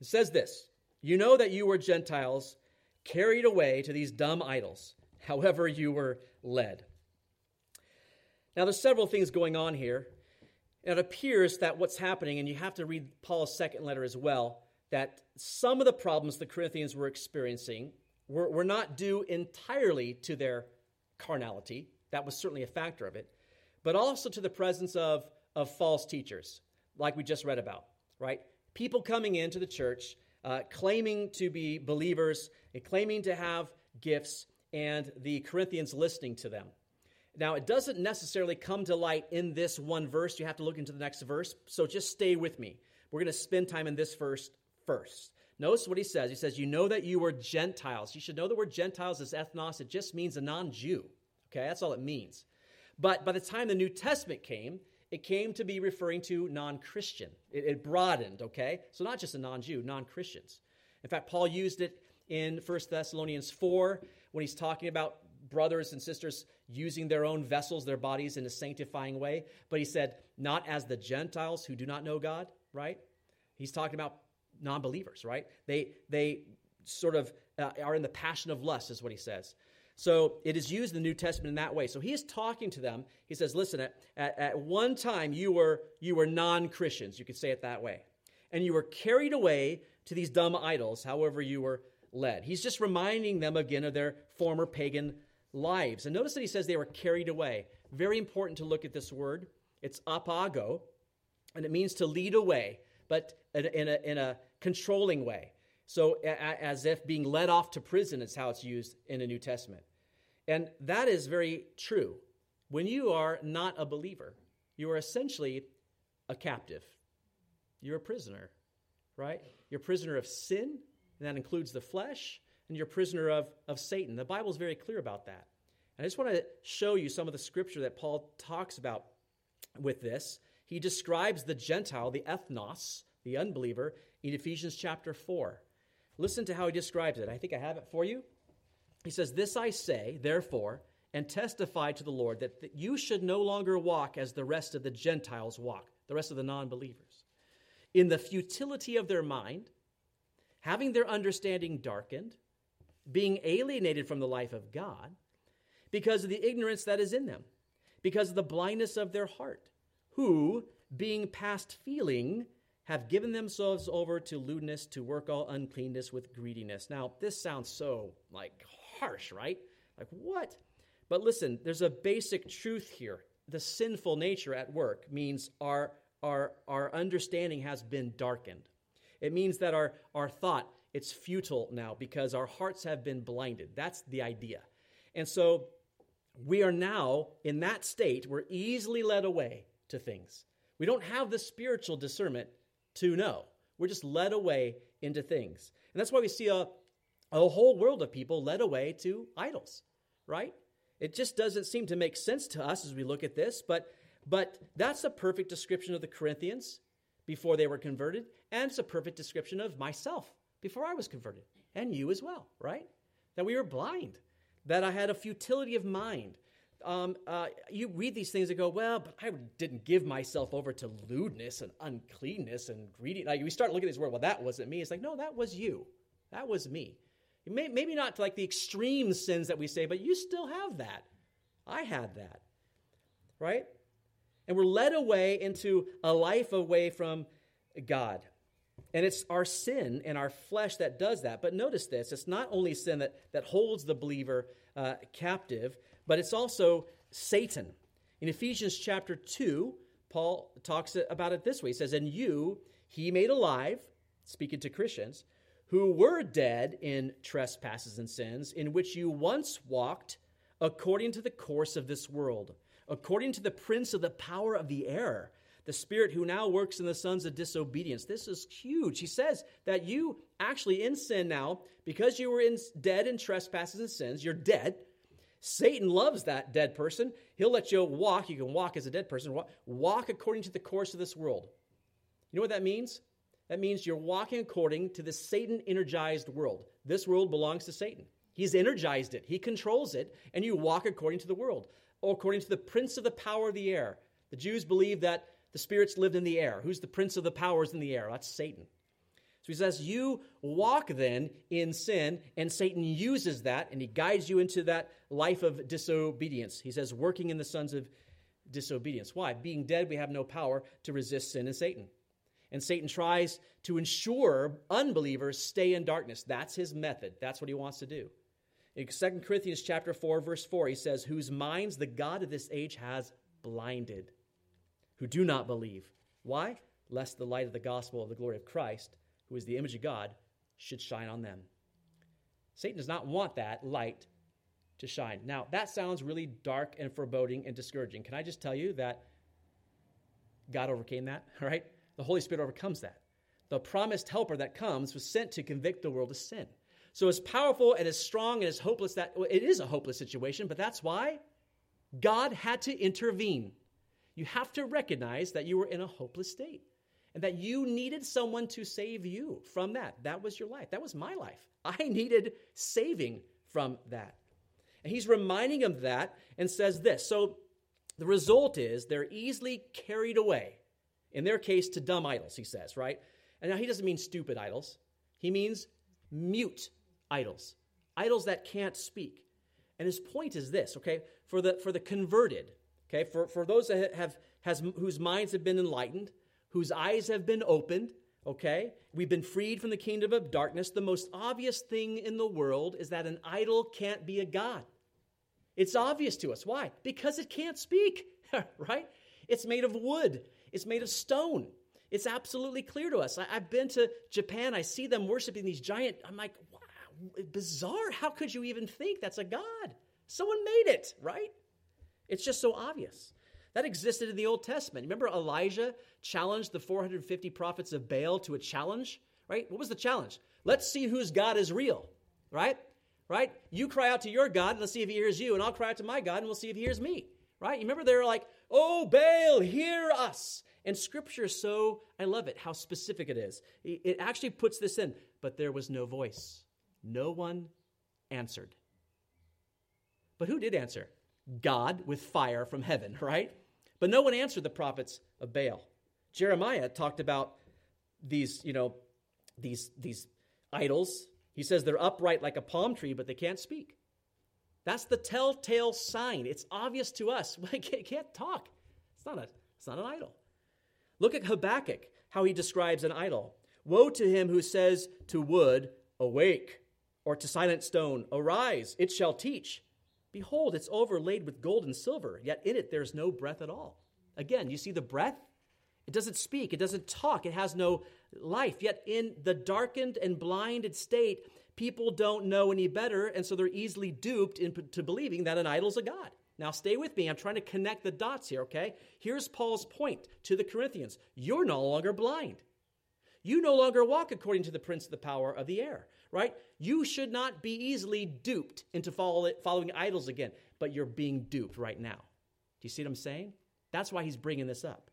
It says this You know that you were Gentiles carried away to these dumb idols, however, you were led. Now, there's several things going on here. It appears that what's happening, and you have to read Paul's second letter as well, that some of the problems the Corinthians were experiencing were, were not due entirely to their carnality. That was certainly a factor of it, but also to the presence of, of false teachers, like we just read about, right? People coming into the church, uh, claiming to be believers and claiming to have gifts, and the Corinthians listening to them. Now, it doesn't necessarily come to light in this one verse. You have to look into the next verse. So just stay with me. We're going to spend time in this verse first. Notice what he says. He says, You know that you were Gentiles. You should know the word Gentiles is ethnos. It just means a non Jew. Okay, that's all it means. But by the time the New Testament came, it came to be referring to non Christian. It, it, broadened, okay? So not just a non Jew, non Christians. In fact, Paul used it in 1 Thessalonians 4 when he's talking about brothers and sisters using their own vessels, their bodies, in a sanctifying way. But he said, not as the Gentiles who do not know God, right? He's talking about non believers, right? They, they sort of uh, are in the passion of lust, is what he says. So it is used in the New Testament in that way. So he is talking to them. He says, listen, at, at, one time you were, you were non Christians, you could say it that way. And you were carried away to these dumb idols, however you were led. He's just reminding them again of their former pagan lives. And notice that he says they were carried away. Very important to look at this word. It's apago, and it means to lead away, but in a, in a controlling way. So, as if being led off to prison is how it's used in the New Testament. And that is very true. When you are not a believer, you are essentially a captive. You're a prisoner, right? You're a prisoner of sin, and that includes the flesh, and you're a prisoner of, of Satan. The Bible is very clear about that. And I just want to show you some of the scripture that Paul talks about with this. He describes the Gentile, the ethnos, the unbeliever, in Ephesians chapter 4. Listen to how he describes it. I think I have it for you. He says, This I say, therefore, and testify to the Lord that, that you should no longer walk as the rest of the Gentiles walk, the rest of the non believers, in the futility of their mind, having their understanding darkened, being alienated from the life of God because of the ignorance that is in them, because of the blindness of their heart, who, being past feeling, have given themselves over to lewdness to work all uncleanness with greediness. Now, this sounds so like harsh, right? Like what? But listen, there's a basic truth here. The sinful nature at work means our our our understanding has been darkened. It means that our our thought it's futile now because our hearts have been blinded. That's the idea. And so we are now in that state, we're easily led away to things. We don't have the spiritual discernment to know. We're just led away into things. And that's why we see a, a whole world of people led away to idols, right? It just doesn't seem to make sense to us as we look at this, but, but that's a perfect description of the Corinthians before they were converted, and it's a perfect description of myself before I was converted, and you as well, right? That we were blind, that I had a futility of mind, um, uh, you read these things and go, well, but I didn't give myself over to lewdness and uncleanness and greedy. Like we start looking at this word, well, that wasn't me. It's like, no, that was you. That was me. May, maybe not like the extreme sins that we say, but you still have that. I had that. Right? And we're led away into a life away from God. And it's our sin and our flesh that does that. But notice this it's not only sin that, that holds the believer uh, captive, but it's also Satan. In Ephesians chapter 2, Paul talks about it this way. He says, And you he made alive, speaking to Christians, who were dead in trespasses and sins, in which you once walked according to the course of this world, according to the prince of the power of the air, the spirit who now works in the sons of disobedience. This is huge. He says that you actually in sin now, because you were in, dead in trespasses and sins, you're dead Satan loves that dead person. He'll let you walk. You can walk as a dead person. Walk according to the course of this world. You know what that means? That means you're walking according to the Satan energized world. This world belongs to Satan. He's energized it, he controls it, and you walk according to the world, or according to the prince of the power of the air. The Jews believe that the spirits lived in the air. Who's the prince of the powers in the air? That's Satan. So he says, You walk then in sin, and Satan uses that and he guides you into that life of disobedience. He says, Working in the sons of disobedience. Why? Being dead, we have no power to resist sin and Satan. And Satan tries to ensure unbelievers stay in darkness. That's his method. That's what he wants to do. In 2 Corinthians chapter 4 verse 4 he says whose minds the god of this age has blinded who do not believe. Why? Lest the light of the gospel of the glory of Christ, who is the image of God, should shine on them. Satan does not want that light to shine. Now, that sounds really dark and foreboding and discouraging. Can I just tell you that God overcame that, all *laughs* right? The Holy Spirit overcomes that. The promised helper that comes was sent to convict the world of sin. So, as powerful and as strong and as hopeless that well, it is a hopeless situation, but that's why God had to intervene. You have to recognize that you were in a hopeless state and that you needed someone to save you from that. That was your life. That was my life. I needed saving from that. And he's reminding them that and says this. So the result is they're easily carried away, in their case, to dumb idols, he says, right? And now he doesn't mean stupid idols, he means mute idols, idols that can't speak. And his point is this, okay? For the, for the converted, okay, for, for those that have, has, whose minds have been enlightened, whose eyes have been opened, okay? We've been freed from the kingdom of darkness. The most obvious thing in the world is that an idol can't be a God. It's obvious to us. Why? Because it can't speak, *laughs* right? It's made of wood, it's made of stone. It's absolutely clear to us. I, have been to Japan, I see them worshiping these giant, I'm like, wow, bizarre. How could you even think that's a God? Someone made it, right? It's just so obvious. That existed in the Old Testament. Remember Elijah challenged the 450 prophets of Baal to a challenge, right? What was the challenge? Let's see whose God is real, right? Right? You cry out to your God, and let's see if he hears you, and I'll cry out to my God, and we'll see if he hears me, right? You remember they're like, oh, Baal, hear us. And scripture so, I love it, how specific it is. It actually puts this in, but there was no voice. No one answered. But who did answer? God with fire from heaven, *laughs* right? But no one answered the prophets of Baal. Jeremiah talked about these, you know, these, these idols. He says they're upright like a palm tree, but they can't speak. That's the telltale sign. It's obvious to us. *laughs* It can't talk. It's not, a, it's not an idol. Look at Habakkuk, how he describes an idol. Woe to him who says to wood, Awake, or to silent stone, Arise, it shall teach. Behold, it's overlaid with gold and silver, yet in it there's no breath at all. Again, you see the breath? It doesn't speak, it doesn't talk, it has no life. Yet in the darkened and blinded state, people don't know any better, and so they're easily duped into believing that an idol's a god. Now, stay with me. I'm trying to connect the dots here, okay? Here's Paul's point to the Corinthians You're no longer blind. You no longer walk according to the prince of the power of the air right? You should not be easily duped into follow, following idols again, but you're being duped right now. Do you see what I'm saying? That's why he's bringing this up.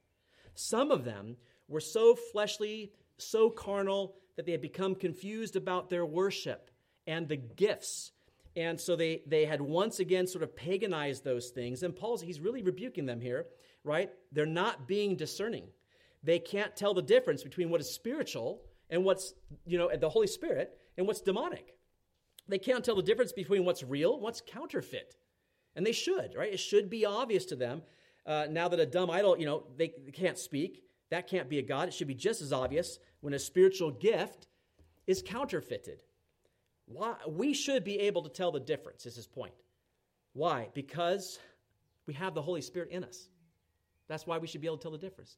Some of them were so fleshly, so carnal, that they had become confused about their worship and the gifts. And so they, they had once again sort of paganized those things. And Paul's, he's really rebuking them here, right? They're not being discerning. They can't tell the difference between what is spiritual and what's, you know, the Holy Spirit and what's demonic. They can't tell the difference between what's real what's counterfeit. And they should, right? It should be obvious to them. Uh, now that a dumb idol, you know, they, they can't speak, that can't be a God. It should be just as obvious when a spiritual gift is counterfeited. Why? We should be able to tell the difference, is his point. Why? Because we have the Holy Spirit in us. That's why we should be able to tell the difference.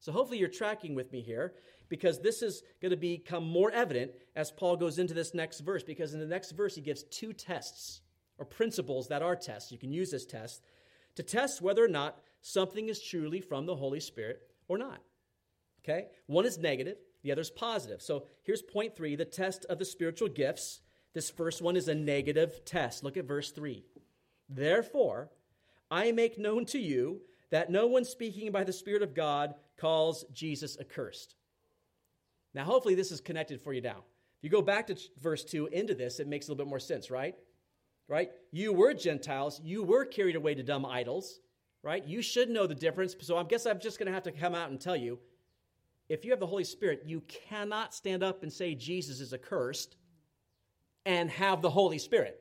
So hopefully you're tracking with me here because this is going to become more evident as Paul goes into this next verse because in the next verse he gives two tests or principles that are tests. You can use this test to test whether or not something is truly from the Holy Spirit or not. Okay? One is negative, the other is positive. So here's point 3, the test of the spiritual gifts. This first one is a negative test. Look at verse 3. Therefore, I make known to you that no one speaking by the Spirit of God calls Jesus accursed. Now, hopefully, this is connected for you now. If you go back to verse 2 into this, it makes a little bit more sense, right? Right? You were Gentiles, you were carried away to dumb idols, right? You should know the difference. So I guess I'm just going to have to come out and tell you if you have the Holy Spirit, you cannot stand up and say Jesus is accursed and have the Holy Spirit.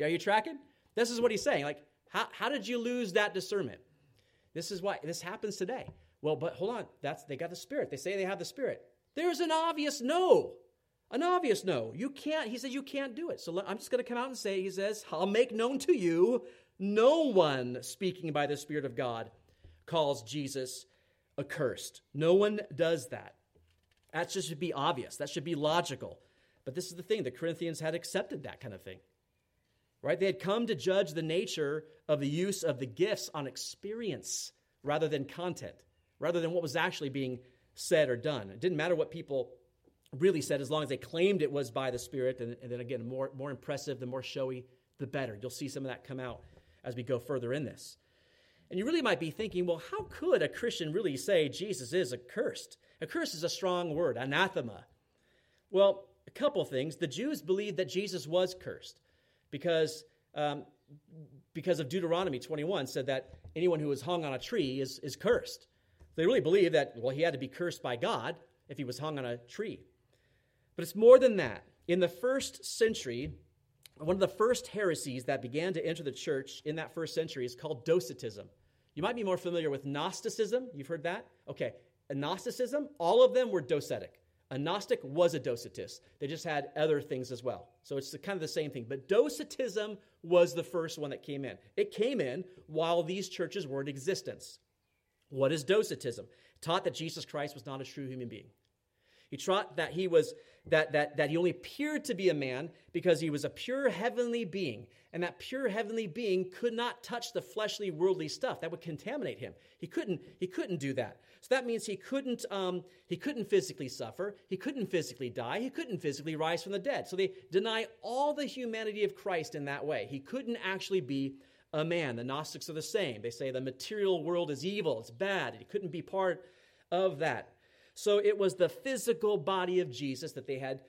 Are you tracking? This is what he's saying. Like, how, how did you lose that discernment? This is why this happens today. Well, but hold on. That's they got the Spirit. They say they have the Spirit. There's an obvious no. An obvious no. You can't, he says, you can't do it. So I'm just going to come out and say, he says, I'll make known to you, no one speaking by the Spirit of God calls Jesus accursed. No one does that. That should be obvious. That should be logical. But this is the thing the Corinthians had accepted that kind of thing. Right? They had come to judge the nature of the use of the gifts on experience rather than content, rather than what was actually being said or done. It didn't matter what people really said as long as they claimed it was by the Spirit. And, and then again, more, more impressive, the more showy, the better. You'll see some of that come out as we go further in this. And you really might be thinking, well, how could a Christian really say Jesus is accursed? Accursed is a strong word, anathema. Well, a couple things. The Jews believed that Jesus was cursed because, um, because of Deuteronomy 21 said that anyone who was hung on a tree is, is cursed. They really believed that, well, he had to be cursed by God if he was hung on a tree. But it's more than that. In the first century, one of the first heresies that began to enter the church in that first century is called Docetism. You might be more familiar with Gnosticism. You've heard that? Okay. Gnosticism, all of them were docetic. A Gnostic was a Docetist. They just had other things as well. So it's kind of the same thing. But Docetism was the first one that came in. It came in while these churches were in existence. What is Docetism? It taught that Jesus Christ was not a true human being. He taught that he was that, that, that he only appeared to be a man because he was a pure heavenly being. And that pure heavenly being could not touch the fleshly, worldly stuff. That would contaminate him. He couldn't, he couldn't do that. So that means he couldn't, um, he couldn't physically suffer. He couldn't physically die. He couldn't physically rise from the dead. So they deny all the humanity of Christ in that way. He couldn't actually be a man. The Gnostics are the same. They say the material world is evil, it's bad. He couldn't be part of that. So it was the physical body of Jesus that they had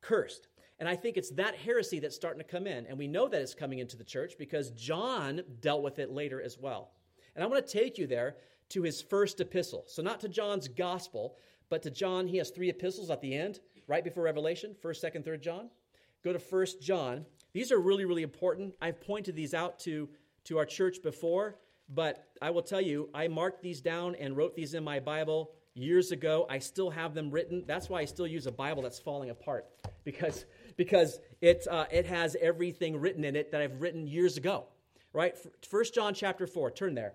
cursed. And I think it's that heresy that's starting to come in. And we know that it's coming into the church because John dealt with it later as well. And I want to take you there to his first epistle. So, not to John's gospel, but to John. He has three epistles at the end, right before Revelation 1st, 2nd, 3rd John. Go to 1st John. These are really, really important. I've pointed these out to, to our church before, but I will tell you, I marked these down and wrote these in my Bible years ago. I still have them written. That's why I still use a Bible that's falling apart because, because it, uh, it has everything written in it that I've written years ago. Right? First John chapter 4. Turn there.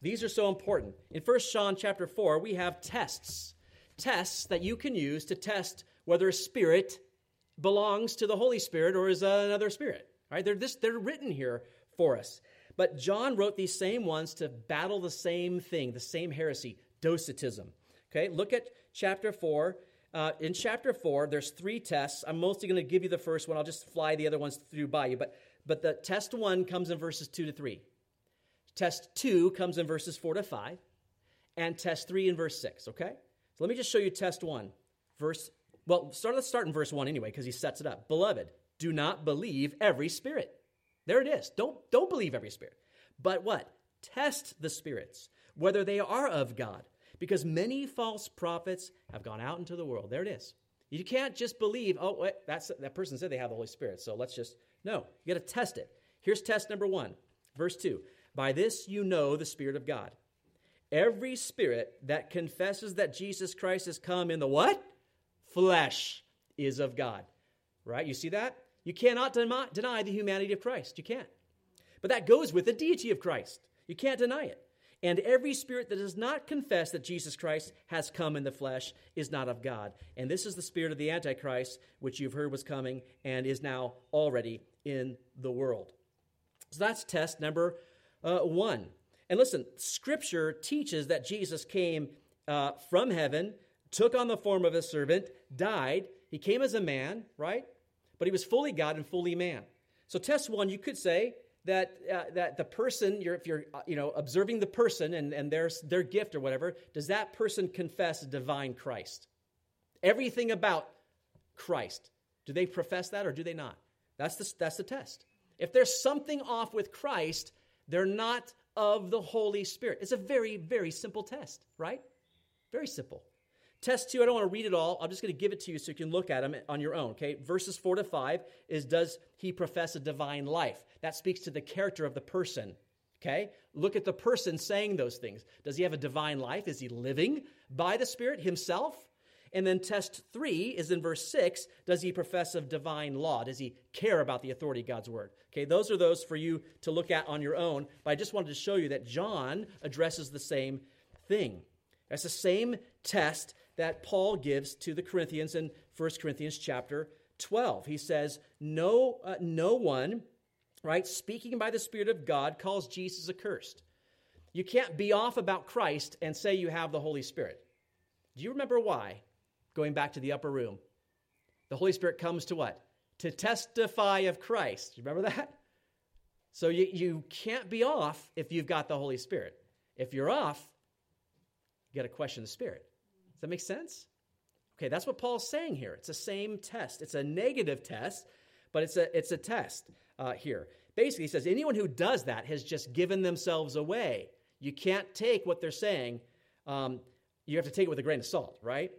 These are so important. In First John chapter 4, we have tests. Tests that you can use to test whether a spirit belongs to the Holy Spirit or is another spirit. Right? They're, this, they're written here for us. But John wrote these same ones to battle the same thing, the same heresy, docetism. Okay, look at chapter 4. Uh, in chapter 4, there's three tests. I'm mostly going to give you the first one. I'll just fly the other ones through by you. But, but the test 1 comes in verses 2 to 3. Test 2 comes in verses 4 to 5. And test 3 in verse 6, okay? So let me just show you test 1. Verse, well, start, let's start in verse 1 anyway, because he sets it up. Beloved, do not believe every spirit there it is. Don't, don't believe every spirit. But what? Test the spirits, whether they are of God, because many false prophets have gone out into the world. There it is. You can't just believe, oh, wait, that's, that person said they have the Holy Spirit, so let's just, no, you got to test it. Here's test number one, verse 2. By this you know the Spirit of God. Every spirit that confesses that Jesus Christ has come in the what? Flesh is of God. Right? You see that? You cannot deny the humanity of Christ. You can't. But that goes with the deity of Christ. You can't deny it. And every spirit that does not confess that Jesus Christ has come in the flesh is not of God. And this is the spirit of the Antichrist, which you've heard was coming and is now already in the world. So that's test number uh, one. And listen, Scripture teaches that Jesus came uh, from heaven, took on the form of a servant, died. He came as a man, right? But he was fully God and fully man. So, test one, you could say that, uh, that the person, you're, if you're uh, you know, observing the person and, and their, their gift or whatever, does that person confess divine Christ? Everything about Christ. Do they profess that or do they not? That's the, that's the test. If there's something off with Christ, they're not of the Holy Spirit. It's a very, very simple test, right? Very simple. Test two, I don't want to read it all. I'm just going to give it to you so you can look at them on your own. Okay, verses four to five is Does he profess a divine life? That speaks to the character of the person. Okay? Look at the person saying those things. Does he have a divine life? Is he living by the Spirit himself? And then test three is in verse six. Does he profess of divine law? Does he care about the authority of God's word? Okay, those are those for you to look at on your own. But I just wanted to show you that John addresses the same thing. That's the same test that Paul gives to the Corinthians in 1 Corinthians chapter 12. He says, No, uh, no one, right, speaking by the Spirit of God, calls Jesus accursed. You can't be off about Christ and say you have the Holy Spirit. Do you remember why? Going back to the upper room. The Holy Spirit comes to what? To testify of Christ. You remember that? So you, you can't be off if you've got the Holy Spirit. If you're off, you got to question the Spirit. Does that make sense? Okay, that's what Paul's saying here. It's the same test. It's a negative test, but it's a, it's a test uh, here. Basically, he says anyone who does that has just given themselves away. You can't take what they're saying, um, you have to take it with a grain of salt, right?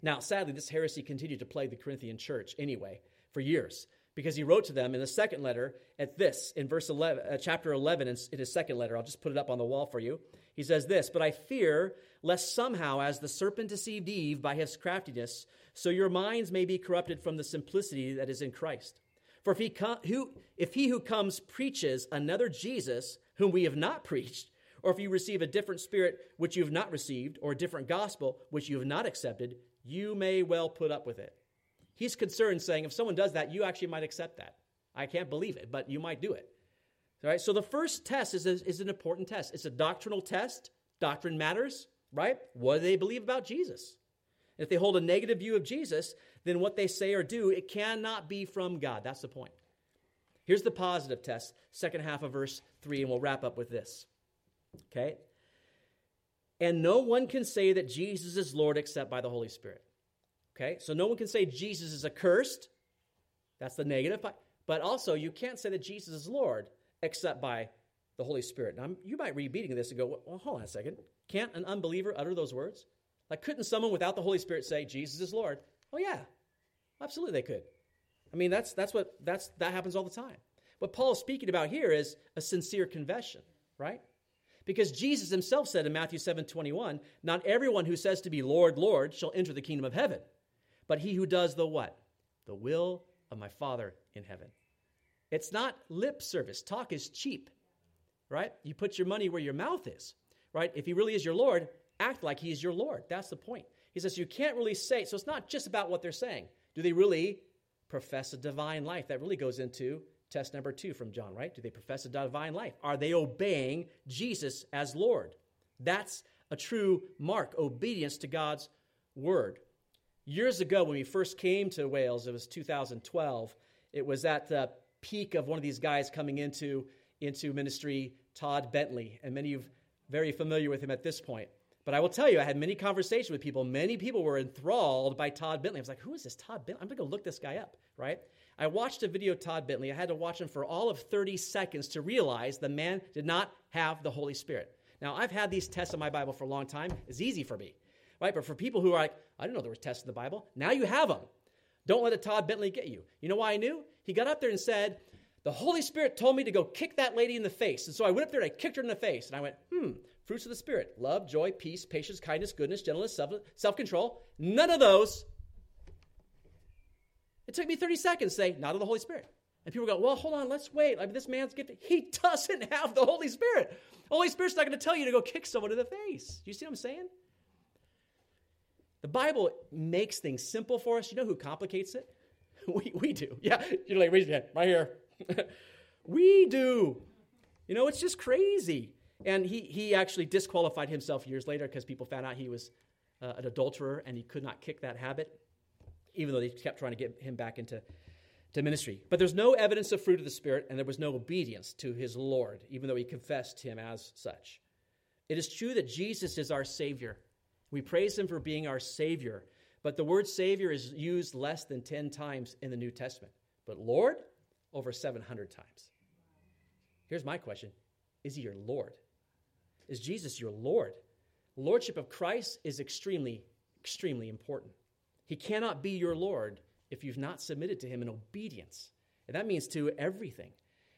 Now, sadly, this heresy continued to plague the Corinthian church anyway for years because he wrote to them in the second letter at this in verse 11 uh, chapter 11 in, in his second letter i'll just put it up on the wall for you he says this but i fear lest somehow as the serpent deceived eve by his craftiness so your minds may be corrupted from the simplicity that is in christ for if he, who, if he who comes preaches another jesus whom we have not preached or if you receive a different spirit which you have not received or a different gospel which you have not accepted you may well put up with it He's concerned, saying, if someone does that, you actually might accept that. I can't believe it, but you might do it. All right, so the first test is, a, is an important test. It's a doctrinal test. Doctrine matters, right? What do they believe about Jesus? If they hold a negative view of Jesus, then what they say or do, it cannot be from God. That's the point. Here's the positive test, second half of verse 3, and we'll wrap up with this. Okay? And no one can say that Jesus is Lord except by the Holy Spirit. Okay, so no one can say Jesus is accursed. That's the negative. But also, you can't say that Jesus is Lord except by the Holy Spirit. Now, you might read reading this and go, well, hold on a second. Can't an unbeliever utter those words? Like, couldn't someone without the Holy Spirit say, Jesus is Lord? Oh, yeah. Absolutely, they could. I mean, that's, that's what, that's, that happens all the time. What Paul is speaking about here is a sincere confession, right? Because Jesus himself said in Matthew 7 21, Not everyone who says to be Lord, Lord shall enter the kingdom of heaven but he who does the what? The will of my Father in heaven. It's not lip service. Talk is cheap, right? You put your money where your mouth is, right? If he really is your Lord, act like he is your Lord. That's the point. He says you can't really say, so it's not just about what they're saying. Do they really profess a divine life? That really goes into test number two from John, right? Do they profess a divine life? Are they obeying Jesus as Lord? That's a true mark, obedience to God's word. Years ago, when we first came to Wales, it was 2012, it was at the peak of one of these guys coming into, into ministry, Todd Bentley. And many of you very familiar with him at this point. But I will tell you, I had many conversations with people. Many people were enthralled by Todd Bentley. I was like, who is this Todd Bentley? I'm going to go look this guy up, right? I watched a video of Todd Bentley. I had to watch him for all of 30 seconds to realize the man did not have the Holy Spirit. Now, I've had these tests in my Bible for a long time. It's easy for me right? But for people who are like, I didn't know there was tests in the Bible, now you have them. Don't let a Todd Bentley get you. You know why I knew? He got up there and said, The Holy Spirit told me to go kick that lady in the face. And so I went up there and I kicked her in the face. And I went, hmm, fruits of the Spirit love, joy, peace, patience, kindness, goodness, gentleness, self control. None of those. It took me 30 seconds to say, Not of the Holy Spirit. And people go, Well, hold on, let's wait. Like, this man's gifted. He doesn't *laughs* have the Holy Spirit. The Holy Spirit's not going to tell you to go kick someone in the face. Do you see what I'm saying? The Bible makes things simple for us. You know who complicates it? *laughs* We, we do. Yeah, you're like, raise your hand, right here. *laughs* we do. You know, it's just crazy. And he, he actually disqualified himself years later because people found out he was uh, an adulterer and he could not kick that habit, even though they kept trying to get him back into to ministry. But there's no evidence of fruit of the Spirit, and there was no obedience to his Lord, even though he confessed him as such. It is true that Jesus is our Savior. We praise him for being our Savior, but the word Savior is used less than 10 times in the New Testament. But Lord, over 700 times. Here's my question Is he your Lord? Is Jesus your Lord? Lordship of Christ is extremely, extremely important. He cannot be your Lord if you've not submitted to him in obedience. And that means to everything.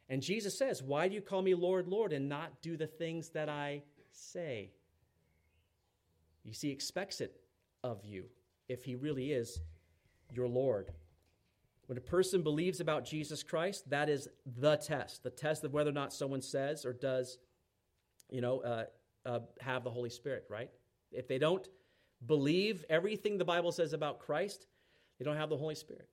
And Jesus says, Why do you call me Lord, Lord, and not do the things that I say? You see, expects it of you if he really is your Lord. When a person believes about Jesus Christ, that is the test, the test of whether or not someone says or does, you know, uh, uh, have the Holy Spirit, right? If they don't believe everything the Bible says about Christ, they don't have the Holy Spirit.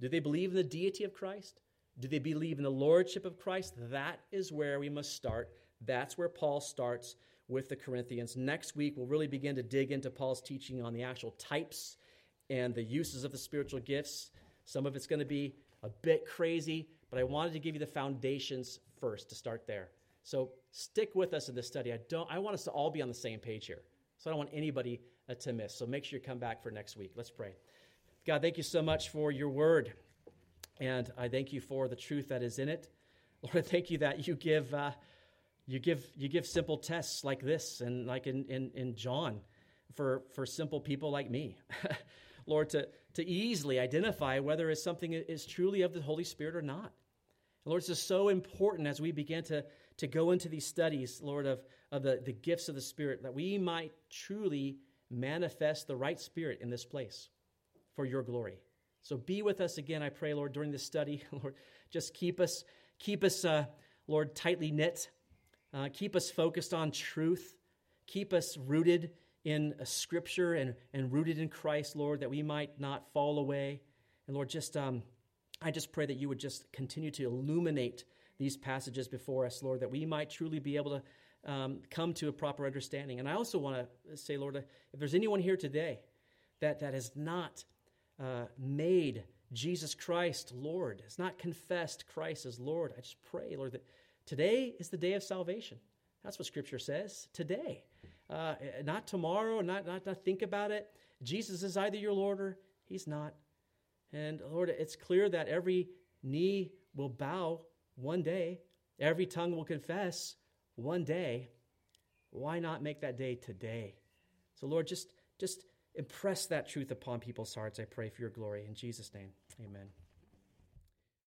Do they believe in the deity of Christ? Do they believe in the lordship of Christ? That is where we must start. That's where Paul starts with the Corinthians. Next week, we'll really begin to dig into Paul's teaching on the actual types and the uses of the spiritual gifts. Some of it's going to be a bit crazy, but I wanted to give you the foundations first to start there. So stick with us in this study. I don't I want us to all be on the same page here. So I don't want anybody uh, to miss. So make sure you come back for next week. Let's pray. God, thank you so much for your word. And I thank you for the truth that is in it. *laughs* Lord, I thank you that you give uh, you give you give simple tests like this and like in, in, in John for, for simple people like me. *laughs* Lord, to, to easily identify whether it's something is truly of the Holy Spirit or not. Lord, this is so important as we begin to, to go into these studies, Lord, of, of the, the gifts of the Spirit, that we might truly manifest the right spirit in this place for your glory. So be with us again, I pray, Lord, during this study. *laughs* Lord, just keep us, keep us, uh, Lord, tightly knit. Uh, keep us focused on truth. Keep us rooted in Scripture and, and rooted in Christ, Lord, that we might not fall away. And Lord, just um, I just pray that you would just continue to illuminate these passages before us, Lord, that we might truly be able to um, come to a proper understanding. And I also want to say, Lord, if there's anyone here today that, that has not uh, made Jesus Christ Lord, has not confessed Christ as Lord, I just pray, Lord, that today is the day of salvation. That's what Scripture says. Today uh, not tomorrow, not, not, not think about it. Jesus is either your Lord or he's not. And Lord, it's clear that every knee will bow one day, every tongue will confess one day. Why not make that day today? So, Lord, just, just impress that truth upon people's hearts, I pray, for your glory. In Jesus' name, amen.